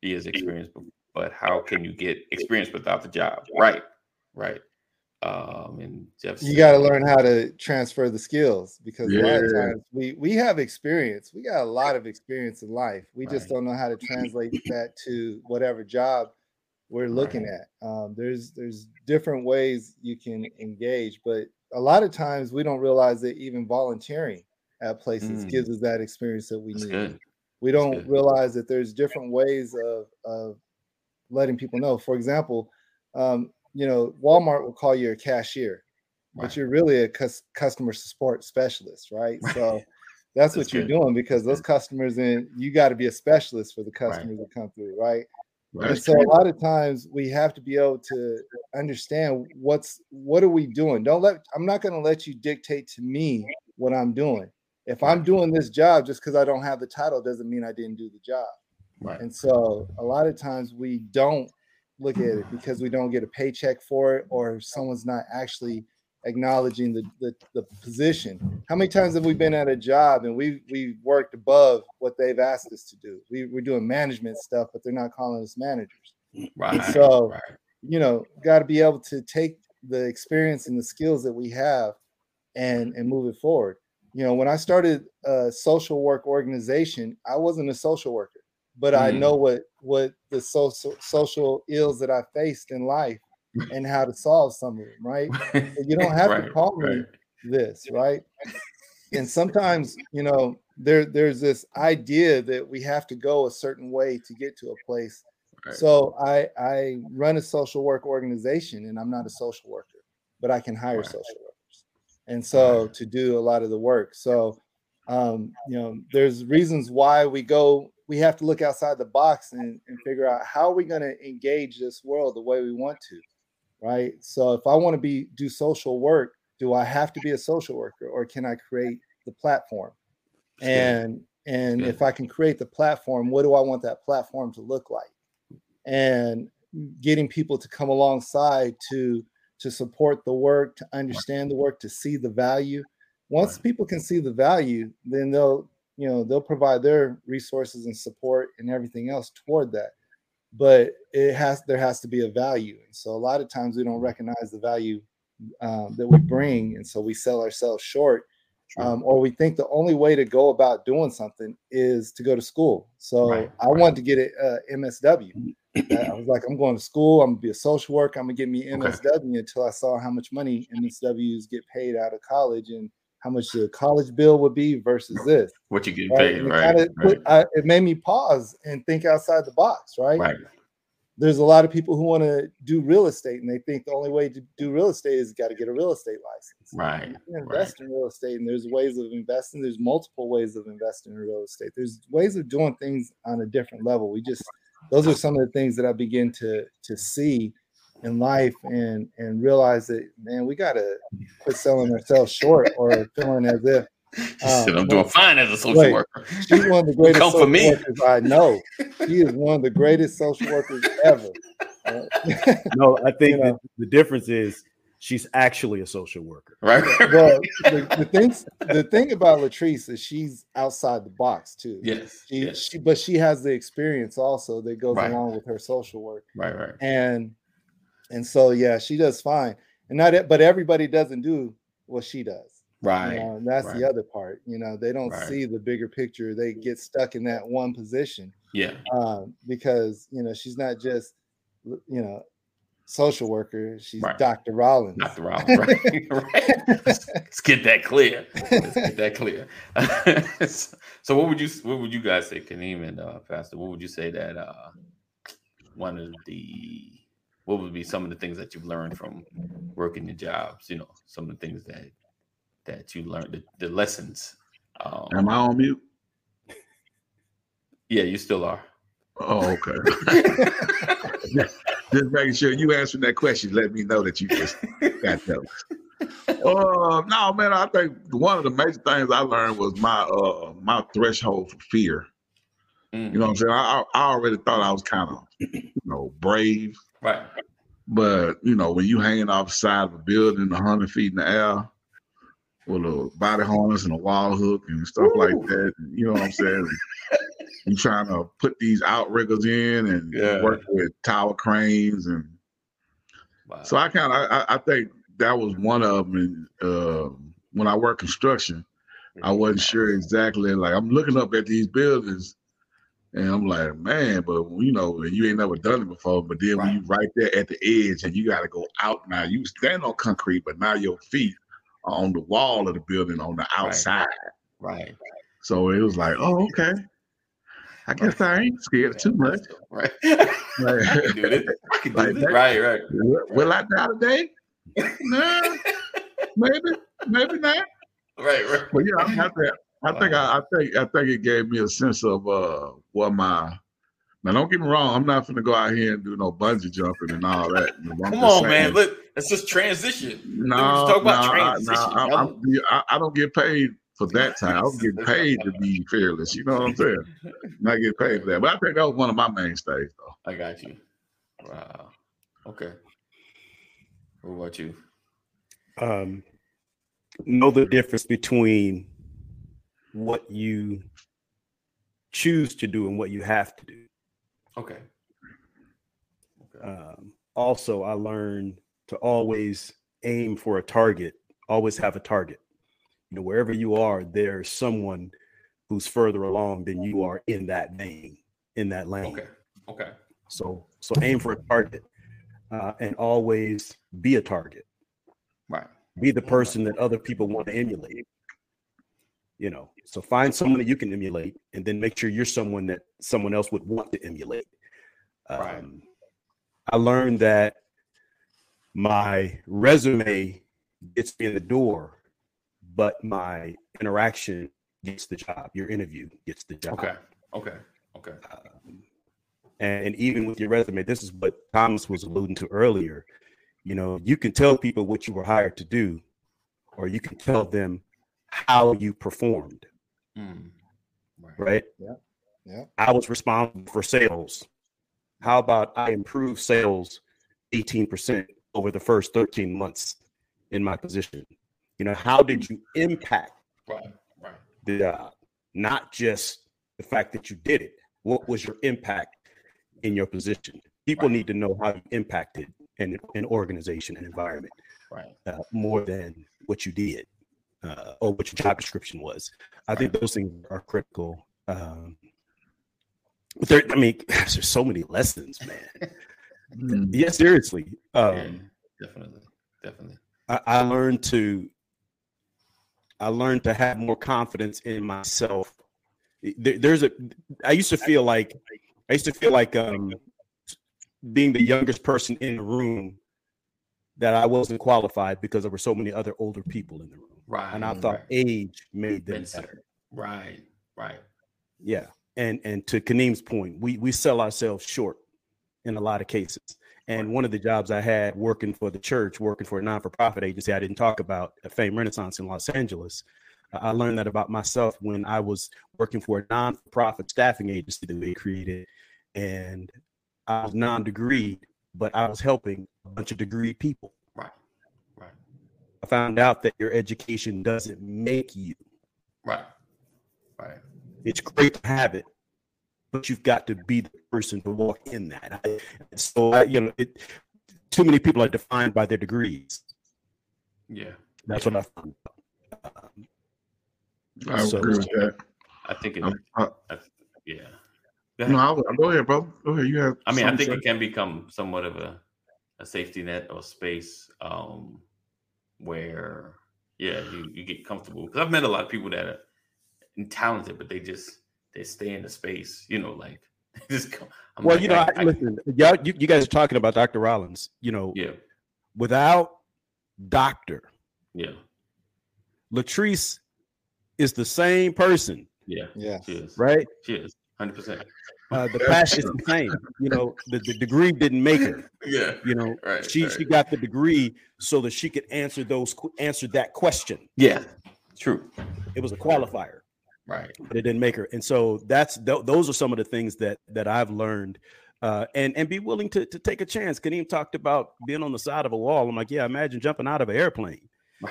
years experience, but how can you get experience without the job? Right, right. Um, and Jeff, you got to learn how to transfer the skills because a lot of times we we have experience we got a lot of experience in life we just don't know how to translate that to whatever job we're looking Right. at um, there's there's different ways you can engage but a lot of times we don't realize that even volunteering at places Mm. gives us that experience that we That's need good. we don't realize that there's different ways of of letting people know for example um, you know walmart will call you a cashier Right. but you're really a cus- customer support specialist right? So that's, That's what you're doing because those customers and you got to be a specialist for the customers that come through right? And That's so a lot of times we have to be able to understand what's what are we doing? Don't let i'm not going to let you dictate to me what i'm doing. If i'm doing this job just because i don't have the title doesn't mean i didn't do the job. Right. and so a lot of times we don't look at it because we don't get a paycheck for it or someone's not actually acknowledging the, the, the position. How many times have we been at a job and we we worked above what they've asked us to do? We, we're doing management stuff, but they're not calling us managers. Right. So- right. You know, got to be able to take the experience and the skills that we have and and move it forward. You know, when I started a social work organization, I wasn't a social worker, but I Mm. know what what the social social ills that I faced in life and how to solve some of them. Right? You don't have to Right, call me this, right? and sometimes you know there there's this idea that we have to go a certain way to get to a place Right. so i i run a social work organization and i'm not a social worker but i can hire Right. social workers and so Right. to do a lot of the work so um you know there's reasons why we go we have to look outside the box and, and figure out how are we going to engage this world the way we want to right? So if i want to be do social work do i have to be a social worker or can i create the platform? And and if i can create the platform what do i want that platform to look like? And getting people to come alongside to to support the work to understand the work to see the value. Once people can see the value then they'll you know they'll provide their resources and support and everything else toward that but it has there has to be a value and so a lot of times we don't recognize the value um, that we bring and so we sell ourselves short um, or we think the only way to go about doing something is to go to school. So Right, I right. wanted to get it uh, MSW. I was like, I'm going to school. I'm gonna be a social worker. I'm gonna get me Okay. MSW until I saw how much money MSWs get paid out of college and how much the college bill would be versus this. what you getting Right? paid, And right? kinda right. put- I- it made me pause and think outside the box. Right. right. There's a lot of people who want to do real estate and they think the only way to do real estate is got to get a real estate license Right. invest in real estate and there's ways of investing there's multiple ways of investing in real estate there's ways of doing things on a different level we just those are some of the things that i begin to to see in life and and realize that man we got to quit selling ourselves short or feeling as if He said, um, I'm doing fine as a social wait. worker. she's one of the greatest Come for social me. workers i know she is one of the greatest social workers ever Uh, No, I think You know. that the difference is she's actually a social worker. Right. well the, the things the thing about latrice is she's outside the box too yes. She, yes. she, but she has the experience also that goes Right. along with her social work, Right. Right. and and so yeah, she does fine. And not, but everybody doesn't do what she does. you Right. know, and that's right. the other part. You know, they don't Right. see the bigger picture. They get stuck in that one position Yeah. um, because you know she's not just you know social worker. She's Right. Dr. Rollins. Not the round. Right. right. Let's, let's get that clear. Let's get that clear. so, what would you what would you guys say, Kaneen and uh, Pastor? What would you say that uh, one of the what would be some of the things that you've learned from working your jobs? You know, some of the things that that you learned, the, the lessons. Um, Am I on mute? yeah, you still are. Oh, okay. just making sure you answered that question. Let me know that you just got that. Uh, no, man. I think one of the major things I learned was my uh my threshold for fear. Mm, You know what I'm saying? I, I I already thought I was kind of you know brave, right. but you know when you hanging off the side of a building, a hundred feet in the air, with a body harness and a wall hook and stuff like that, you know what I'm saying? you trying to put these outriggers in and Yeah. work with tower cranes and Wow. so I kind of I, I think that was one of them. And, uh, when I worked construction, I wasn't sure exactly. Like I'm looking up at these buildings, and I'm like, man, but you know, you ain't never done it before. But then when you right there at the edge, and you got to go out now. You stand on concrete, but now your feet are on the wall of the building on the outside. Right. So it was like, oh, okay. I guess I ain't scared too much. Right. Like, I can do this. I can do Like this. that. Right. Right. will I die today? no, maybe, maybe not. Right. Right. But yeah, I think I think I, I think I think it gave me a sense of uh what my now don't get me wrong, I'm not gonna go out here and do no bungee jumping and all that. I'm Come on, saying, man. Look, let's just transition. No, Let's talk about no, I- transition, no, I, brother. I'm- I, I don't get paid for that time. I was getting paid to be fearless. You know what I'm saying? Not get paid for that. But I think that was one of my mainstays, though. I got you. Wow. Okay. What about you? Um, know the difference between what you choose to do and what you have to do. Okay. Okay. Um, also, I learned to always aim for a target, always have a target. You know, wherever you are, there's someone who's further along than you are in that vein, in that lane. Okay. Okay. So, so aim for a target, uh, and always be a target. Right. Be the person that other people want to emulate. You know, so find someone that you can emulate, and then make sure you're someone that someone else would want to emulate. Right. Um, I learned that my resume gets me in the door, but my interaction gets the job. Your interview gets the job. Okay. Okay. Okay. Um, and, and even with your resume, this is what Thomas was alluding to earlier. You know, you can tell people what you were hired to do, or you can tell them how you performed, Mm. Right. right? Yeah. I was responsible for sales. How about I improve sales 18% over the first 13 months in my position? You know, how did you impact Right. Right. the job? Not just the fact that you did it. What was your impact in your position? People Right. need to know how you impacted an, an organization and environment Right. uh, more than what you did uh, or what your job description was. I think those things are critical. Um, but there, I mean, there's so many lessons, man. Mm. Yeah, seriously. yeah. Um, Definitely. Definitely. I, I learned to, I learned to have more confidence in myself. There, there's a, I used to feel like, I used to feel like um, being the youngest person in the room that I wasn't qualified because there were so many other older people in the room. Right. and I thought right. age made them better. Right. Right. Yeah, and and to Kaneen's point, we we sell ourselves short in a lot of cases. And one of the jobs I had working for the church, working for a non-for-profit agency, I didn't talk about at Fame Renaissance in Los Angeles. I learned that about myself when I was working for a non-profit staffing agency that we created, and I was non-degreed, but I was helping a bunch of degree people. Right. Right. I found out that your education doesn't make you. Right. Right. It's great to have it, but you've got to be the person to walk in that. I, so, I, you know, it, too many people are defined by their degrees. Yeah. That's what I found. Um, I So- agree with that. I think it. I'm- I- I- yeah. no, I'll, go ahead, bro. Go ahead. You have. I mean, I think it can become somewhat of a, a safety net or space um, where, yeah, you, you get comfortable. Because I've met a lot of people that are talented, but they just they stay in the space, you know, like just. Come, I'm well, like, you know, I- I, I- listen, y'all, you, you guys are talking about Dr. Rollins. You know, yeah, without Doctor yeah, Latrice is the same person, yeah. Yeah. Cheers, right? Cheers, hundred percent. Uh, the passion is the same. You know, the, the degree didn't make her. Yeah, You know, right. she right. she got the degree so that she could answer those answer that question. yeah, true. It was a qualifier. Right, but it didn't make her. And so that's th- those are some of the things that that I've learned. Uh, and and be willing to to take a chance. Kaneen talked about being on the side of a wall. I'm like, yeah, imagine jumping out of an airplane.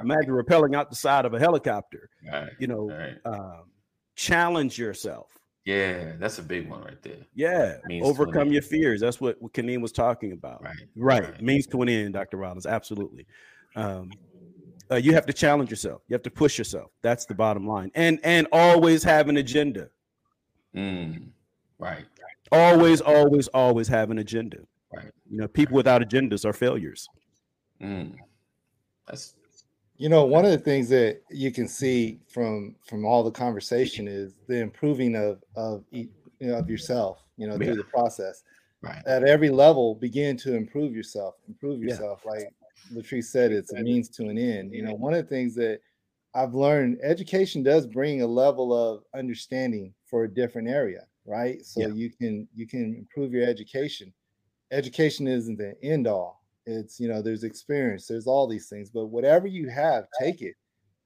imagine rappelling out the side of a helicopter. right, You know, right. um, challenge yourself. Yeah, that's a big one right there. Yeah, overcome your fears. That's what, what Kaneen was talking about. Right, Right. Right. Means to an end, Dr. Rollins. Absolutely. Um, uh, you have to challenge yourself. You have to push yourself. That's the bottom line. And and always have an agenda. Mm, right, Always, always, always have an agenda. Right. You know, people without agendas are failures. mm. That's You know, one of the things that you can see from from all the conversation is the improving of of you know, of yourself. You know, Yeah. through the process. right. At every level, begin to improve yourself. Improve Yeah. yourself. Like Latrice said, it's a means to an end. You know, one of the things that I've learned, education does bring a level of understanding for a different area, right? So Yeah. you can you can improve your education. Education isn't the end all. It's you know, there's experience, there's all these things, but whatever you have, take it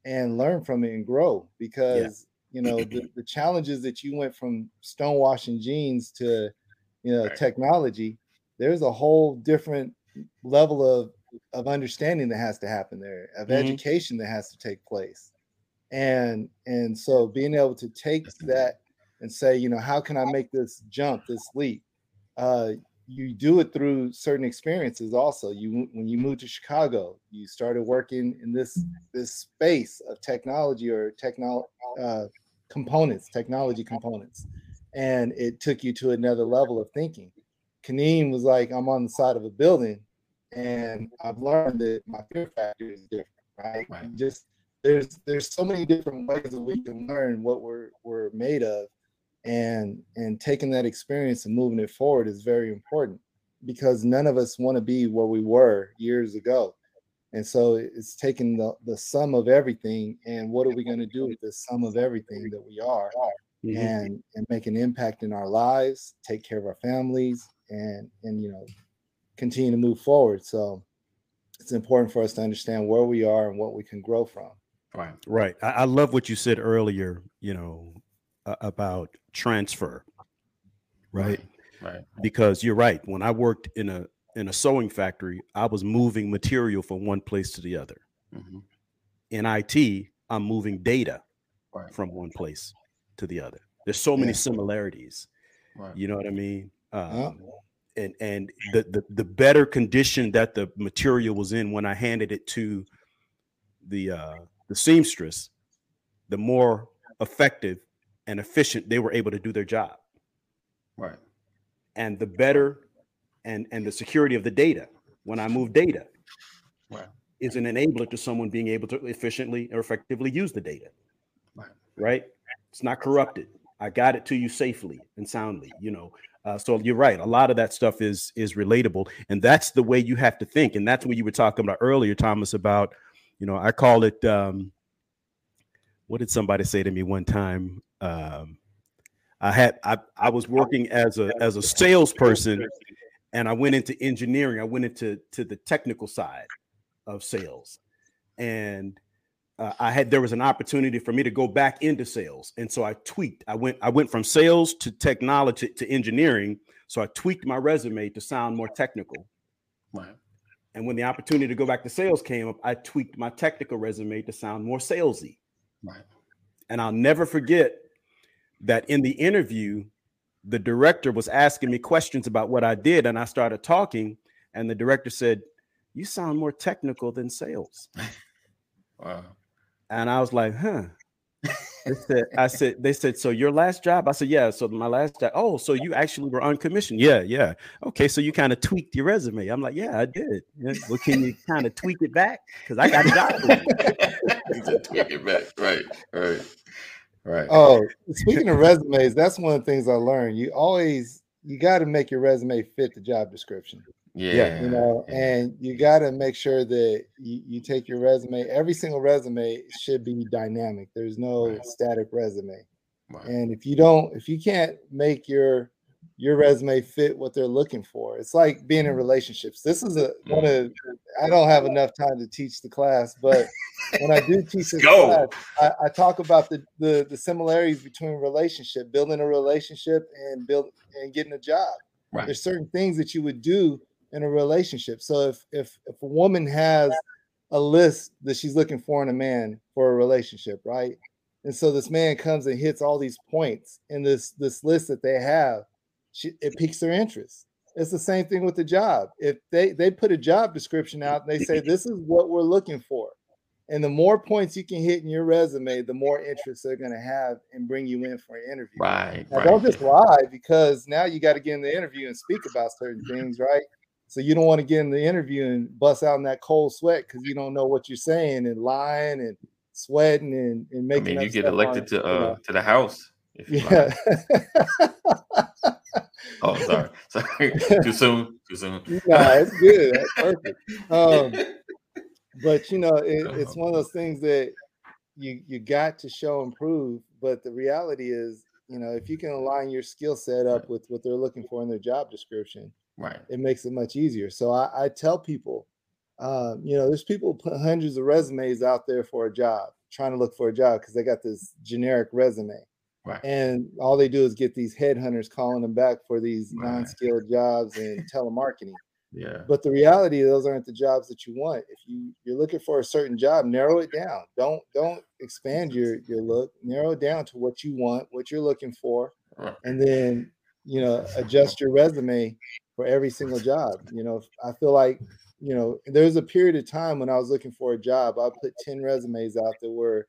and learn from it and grow because you know the, the challenges that you went from stonewashing jeans to you know Right. technology there's a whole different level of of understanding that has to happen there of Mhm. education that has to take place. And and so being able to take that and say you know how can i make this jump this leap? Uh you do it through certain experiences also. You when you moved to chicago you started working in this this space of technology or technology uh, components technology components. And it took you to another level of thinking. Kaneen was like i'm on the side of a building and i've learned that my fear factor is different right, Right. Just there's there's so many different ways that we can learn what we're we're made of and and taking that experience and moving it forward is very important because none of us want to be where we were years ago. And so it's taking the, the sum of everything and what are we going to do with the sum of everything that we are mm-hmm. and and make an impact in our lives take care of our families and and you know continue to move forward. So it's important for us to understand where we are and what we can grow from. Right. Right. I, I love what you said earlier you know about transfer right? Right because you're right when i worked in a in a sewing factory i was moving material from one place to the other. Mm-hmm. in it i'm moving data right. from one place to the other. There's so many similarities right. you know what i mean? Um, and and the, the the better condition that the material was in when i handed it to the uh the seamstress the more effective and efficient they were able to do their job. Right. And the better and and the security of the data when I move data right. is an enabler to someone being able to efficiently or effectively use the data. Right. Right. It's not corrupted. I got it to you safely and soundly, you know. Uh, so you're right. A lot of that stuff is is relatable, and that's the way you have to think. And that's what you were talking about earlier, Thomas. About, you know, I call it. Um, what did somebody say to me one time? Um, I had I, I was working as a as a salesperson and I went into engineering. I went into to the technical side of sales. And uh, I had there was an opportunity for me to go back into sales. And so I tweaked. I went I went from sales to technology to engineering. So I tweaked my resume to sound more technical. Right. And when the opportunity to go back to sales came up, I tweaked my technical resume to sound more salesy. Right. And I'll never forget that in the interview, the director was asking me questions about what I did, and I started talking, and the director said, "You sound more technical than sales." Wow. And I was like, "Huh." They said, I said, they said, so your last job? I said, yeah. So my last job. Oh, so you actually were uncommissioned? Yeah, yeah. Okay, so you kind of tweaked your resume. I'm like, yeah, I did. Yeah. Well, can you kind of tweak it back? Because I got a job. tweak it back, right, right. Right. Oh, speaking of resumes, that's one of the things I learned. You always you got to make your resume fit the job description. Yeah. You know, yeah. and you got to make sure that you, you take your resume. Every single resume should be dynamic. There's no right. static resume. Right. And if you don't, if you can't make your your resume fit what they're looking for. It's like being in relationships. This is a one mm. of I don't have enough time to teach the class, but when I do teach this class, I, I, talk about the, the the similarities between relationship, building a relationship and build and getting a job. Right. There's certain things that you would do in a relationship. So if if if a woman has a list that she's looking for in a man for a relationship, right? And so this man comes and hits all these points in this this list that they have she, it piques their interest. It's the same thing with the job. If they they put a job description out and they say this is what we're looking for, and the more points you can hit in your resume, the more interest they're going to have and bring you in for an interview. Right. Now, right. Don't just lie because now you got to get in the interview and speak about certain things, right? So you don't want to get in the interview and bust out in that cold sweat because you don't know what you're saying and lying and sweating and, and making. I mean, you get elected to uh, to the house. Yeah. Oh, sorry. Sorry. Too soon. Too soon. Nah, it's good. That's perfect. Um, but you know, it, it's one of those things that you you got to show and prove. But the reality is, you know, if you can align your skill set up with what they're looking for in their job description, right, it makes it much easier. So I, I tell people, um, you know, there's people put hundreds of resumes out there for a job, trying to look for a job because they got this generic resume. Right. And all they do is get these headhunters calling them back for these right. non-skilled jobs and telemarketing. Yeah. But the reality, those aren't the jobs that you want. If you you're looking for a certain job, narrow it down. Don't don't expand your your look. Narrow it down to what you want, what you're looking for, right. and then you know adjust your resume for every single job. You know, I feel like you know there's a period of time when I was looking for a job. I put ten resumes out that were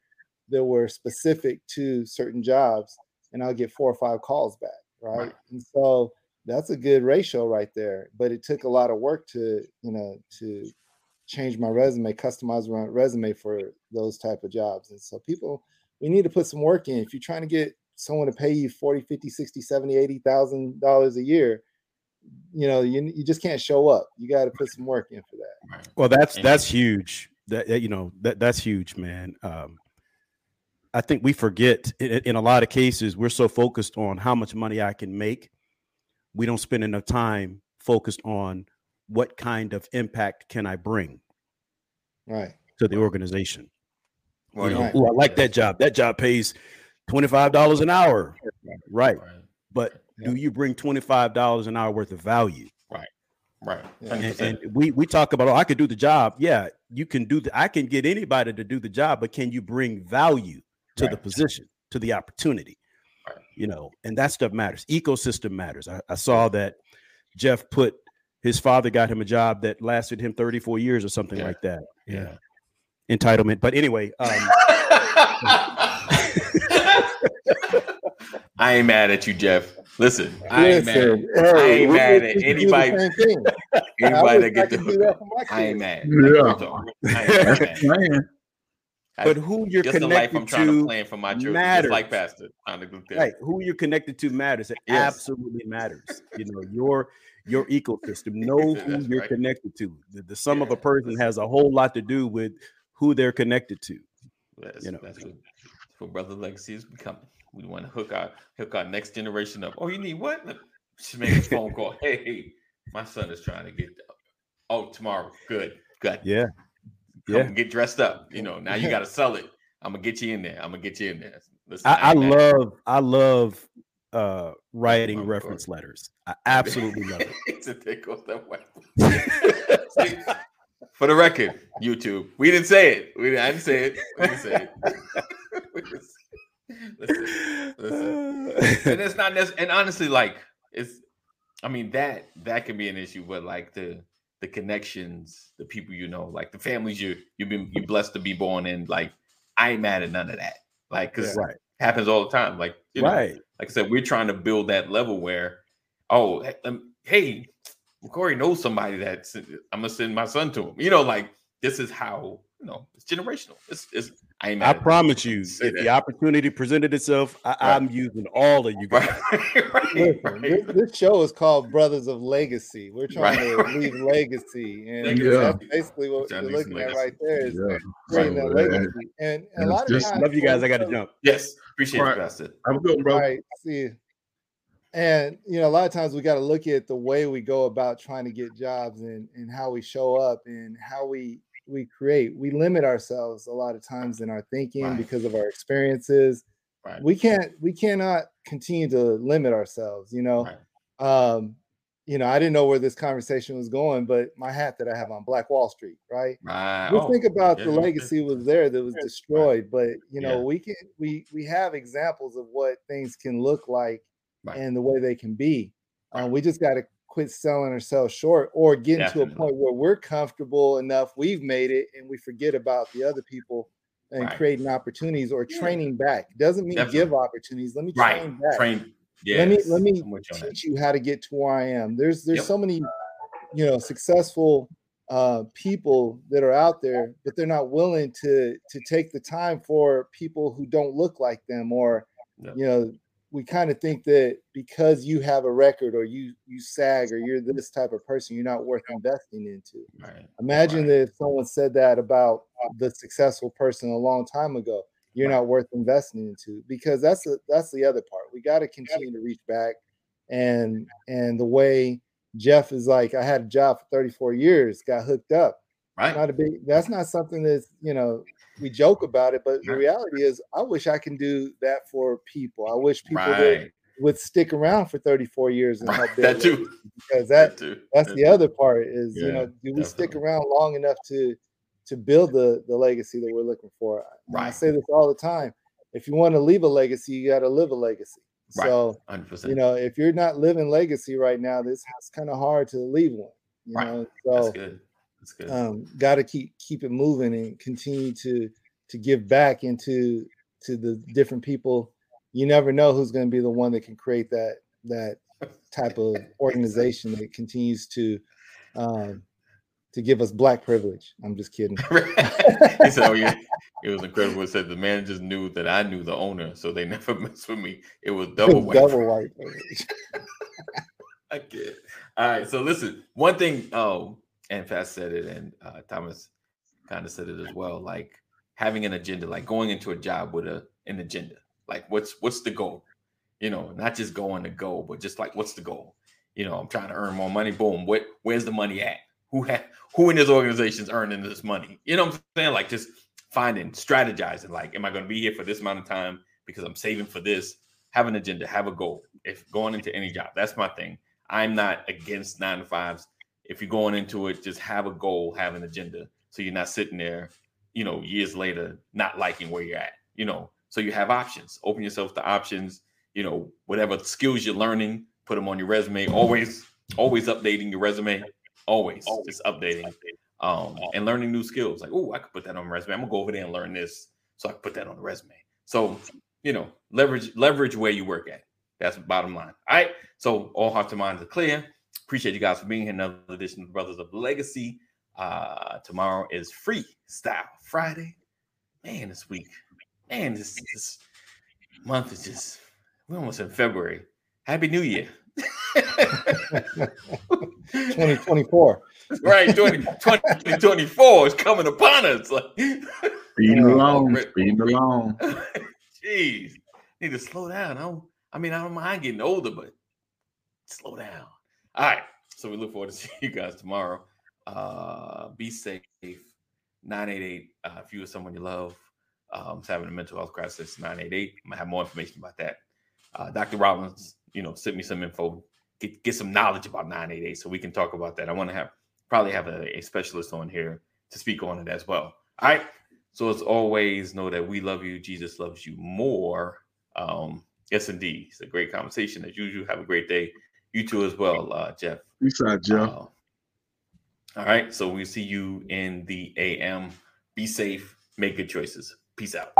that were specific to certain jobs, and I'll get four or five calls back, right? right? And so that's a good ratio right there. But it took a lot of work to, you know, to change my resume, customize my resume for those type of jobs. And so people, we need to put some work in. If you're trying to get someone to pay you 40, 50, 60, 70, 80,000 dollars a year, you know, you, you just can't show up. You got to put some work in for that. Right. Well, that's that's huge. That that, you know that that's huge, man. Um, I think we forget in, in a lot of cases we're so focused on how much money I can make, we don't spend enough time focused on what kind of impact can I bring Right. to the organization. Well, you know, Right. "Ooh, I like that job. That job pays twenty five dollars an hour, right? Right. But do you bring twenty five dollars an hour worth of value? Right. Yeah. 100%. and, and we we talk about oh i could do the job yeah you can do the i can get anybody to do the job but can you bring value to the position to the opportunity Right. you know and that stuff matters ecosystem matters I, I saw that jeff put his father got him a job that lasted him 34 years or something Yeah. like that yeah. entitlement but anyway um I ain't mad at you, Jeff. Listen, I ain't mad. Listen, I ain't mad at should anybody. same. I Anybody that get the could hook up. for my I ain't mad. Yeah. Like, real talk. I ain't mad. But who you're Just the life connected I'm trying to to plan for my children, matters. just like Pastor. Trying to right who you're connected to matters it Yes. absolutely matters you know your your ecosystem know who you're right. connected to the, the sum of a person has a whole lot to do with who they're connected to That's, you know. that's what, brother legacy is becoming. We want to hook our hook our next generation up. Oh, you need what? She make a phone call. Hey, my son is trying to get. Oh, tomorrow. Good, good. yeah yeah. get dressed up. You know, now you got to sell it. I'm gonna get you in there. I'm gonna get you in there. Listen, I, I love i love uh writing Oh, reference letters i absolutely love it It's a there goes that way. For the record, YouTube, we didn't say it. We didn't, I didn't say it. We didn't say it. Just- listen, listen. and it's not necessarily and honestly like it's i mean that that can be an issue but like the the connections the people you know like the families you you've been you blessed to be born in like i ain't mad at none of that. Like because right. happens all the time. Like you know right. like i said we're trying to build that level where oh hey corey knows somebody that's i'm gonna send my son to him. You know like this is how you know it's generational. It's, it's i i promise you Say if that. the opportunity presented itself I, Right. i'm using all of you guys right, right, Listen, this, this show is called Brothers of Legacy. We're trying Right. to leave legacy, and Yeah. that's basically what Trying you're leave some looking at right there is yeah. creating So, that legacy. And, and a and lot of just- times, love you guys i gotta jump Yes, appreciate Right. you, Pastor. I'm good, bro. Right. See, you. and you know, a lot of times we got to look at the way we go about trying to get jobs and and how we show up and how we we create. We limit ourselves a lot of times in our thinking Right. because of our experiences. Right. We can't we cannot continue to limit ourselves. You know, Right. um, you know, I didn't know where this conversation was going, but my hat that I have on Black Wall Street, right? Right. we Oh, think about yeah, the legacy was there that was destroyed but you know Yeah. we can we we have examples of what things can look like and the way they can be Right. we just got to quit selling ourselves short or getting to a point where we're comfortable enough we've made it and we forget about the other people and Right. creating opportunities or Yeah. training back doesn't mean Definitely. give opportunities let me right. train back Train. Yes. let me let me I'm with you on that. teach you how to get to where I am. There's there's Yep. so many, you know, successful uh, people that are out there, but they're not willing to to take the time for people who don't look like them, or Yep. you know, we kind of think that because you have a record or you you sag or you're this type of person, you're not worth investing into. Right. Imagine Right. that if someone said that about the successful person a long time ago, you're Right. not worth investing into because that's the that's the other part. We got to continue to reach back and and the way Jeff is like, I had a job for 34 years, got hooked up. Right. Not a big that's not something that's you know we joke about it, but the reality is I wish I can do that for people. I wish people would, Right. would stick around for 34 years and help Right. build That too. because that too. that's That the too. other part is you know do we stick around long enough to to build the the legacy that we're looking for And i say this all the time if you want to leave a legacy you got to live a legacy Right. so 100%. you know if you're not living legacy right now this it's kind of hard to leave one you Right. know so. That's good. Um got to keep keep it moving and continue to to give back into to the different people you never know who's going to be the one that can create that that type of organization that continues to um to give us black privilege. I'm just kidding. he said, "Oh yeah, it was incredible." It said the managers knew that I knew the owner, so they never messed with me. It was double white. double white privilege. I get. All right, so listen. One thing. Oh, and Fast said it, and uh, Thomas kind of said it as well. Like having an agenda, like going into a job with a an agenda. Like what's what's the goal? You know, not just going to go, but just like what's the goal? You know, I'm trying to earn more money. Boom. What? Where's the money at? Who ha- who in this organization is earning this money? You know what I'm saying? Like just finding, strategizing. Like, am I going to be here for this amount of time because I'm saving for this? Have an agenda. Have a goal. If going into any job, that's my thing. I'm not against nine to fives. If you're going into it, just have a goal, have an agenda, so you're not sitting there, you know, years later not liking where you're at. You know, so you have options. Open yourself to options. You know, whatever skills you're learning, put them on your resume. Always, always updating your resume. Always, just updating um, and learning new skills. Like, oh, I could put that on my resume. I'm gonna go over there and learn this, so I can put that on the resume. So, you know, leverage leverage where you work at. That's the bottom line. All right. So all hearts and minds are clear. Appreciate you guys for being here. Another edition of Brothers of Legacy. Uh, tomorrow is Freestyle Friday. Man, this week, man, this, this month is just we're almost in February. Happy New Year. 2024. right, 20, 2024 is coming upon us. Like Speeding along, speeding along. Jeez, need to slow down. I, don't, I mean, I don't mind getting older, but slow down. All right. So we look forward to seeing you guys tomorrow. Uh, be safe. 988. Uh, if you or someone you love um, is having a mental health crisis, 988. I'm gonna have more information about that. Uh, Dr. Robbins, you know, send me some info, get get some knowledge about 988 so we can talk about that. I want to have probably have a, a specialist on here to speak on it as well. All right. So as always, know that we love you. Jesus loves you more. Um, yes, indeed. It's a great conversation as usual. Have a great day. You too as well, uh, Jeff. Peace out, Jeff. Uh, all right. So we see you in the AM. Be safe. Make good choices. Peace out.